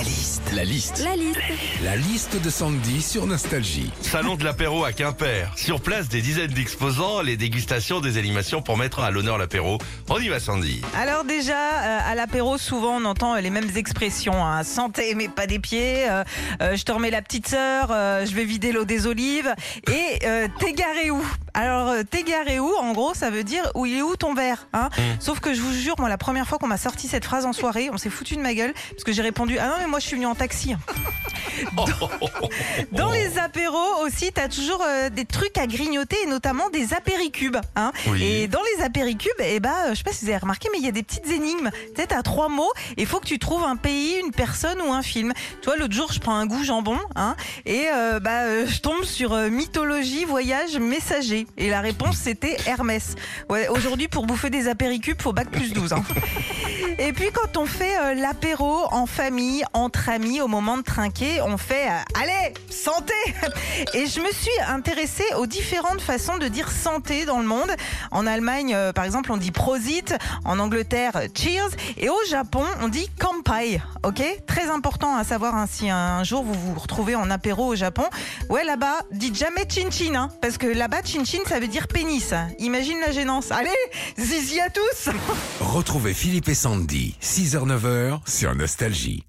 La liste. La liste. La liste. La liste de Sandy sur Nostalgie. Salon de l'apéro à Quimper. Sur place, des dizaines d'exposants, les dégustations, des animations pour mettre à l'honneur l'apéro. On y va, Sandy. Alors déjà, euh, à l'apéro, souvent on entend euh, les mêmes expressions. hein. Santé, mais pas des pieds. euh, euh, je te remets la petite sœur. euh, je vais vider l'eau des olives. Et euh, t'es garé où? Alors euh, t'es garé où En gros, ça veut dire où il est où ton verre hein Sauf que je vous jure, moi, la première fois qu'on m'a sorti cette phrase en soirée, on s'est foutu de ma gueule parce que j'ai répondu ah non mais moi je suis venu en taxi. Dans les apéros aussi, t'as toujours euh, des trucs à grignoter et notamment des apéricubes. Hein Oui. Et dans les apéricubes, eh ben, euh, je sais pas si vous avez remarqué, mais il y a des petites énigmes. Tu sais, t'as trois mots et il faut que tu trouves un pays, une personne ou un film. Tu vois, l'autre jour, je prends un goût jambon hein, et euh, bah, euh, je tombe sur mythologie, voyage, messager. Et la réponse, c'était Hermès. Ouais, Aujourd'hui, pour bouffer des apéricubes, faut bac plus 12. Hein. Et puis quand on fait euh, l'apéro en famille, entre amis, au moment de trinquer, on fait euh, allez santé. Et je me suis intéressée aux différentes façons de dire santé dans le monde. En Allemagne, euh, par exemple, on dit prosit. En Angleterre, cheers. Et au Japon, on dit kampai. Ok, très important à savoir hein, si un jour vous vous retrouvez en apéro au Japon. Ouais, là-bas, dites jamais chin chin, hein, parce que là-bas, chin chin, ça veut dire pénis. Imagine la gênance. Allez, zizi à tous. Retrouvez Philippe et Sandy, 6h-9h sur Nostalgie.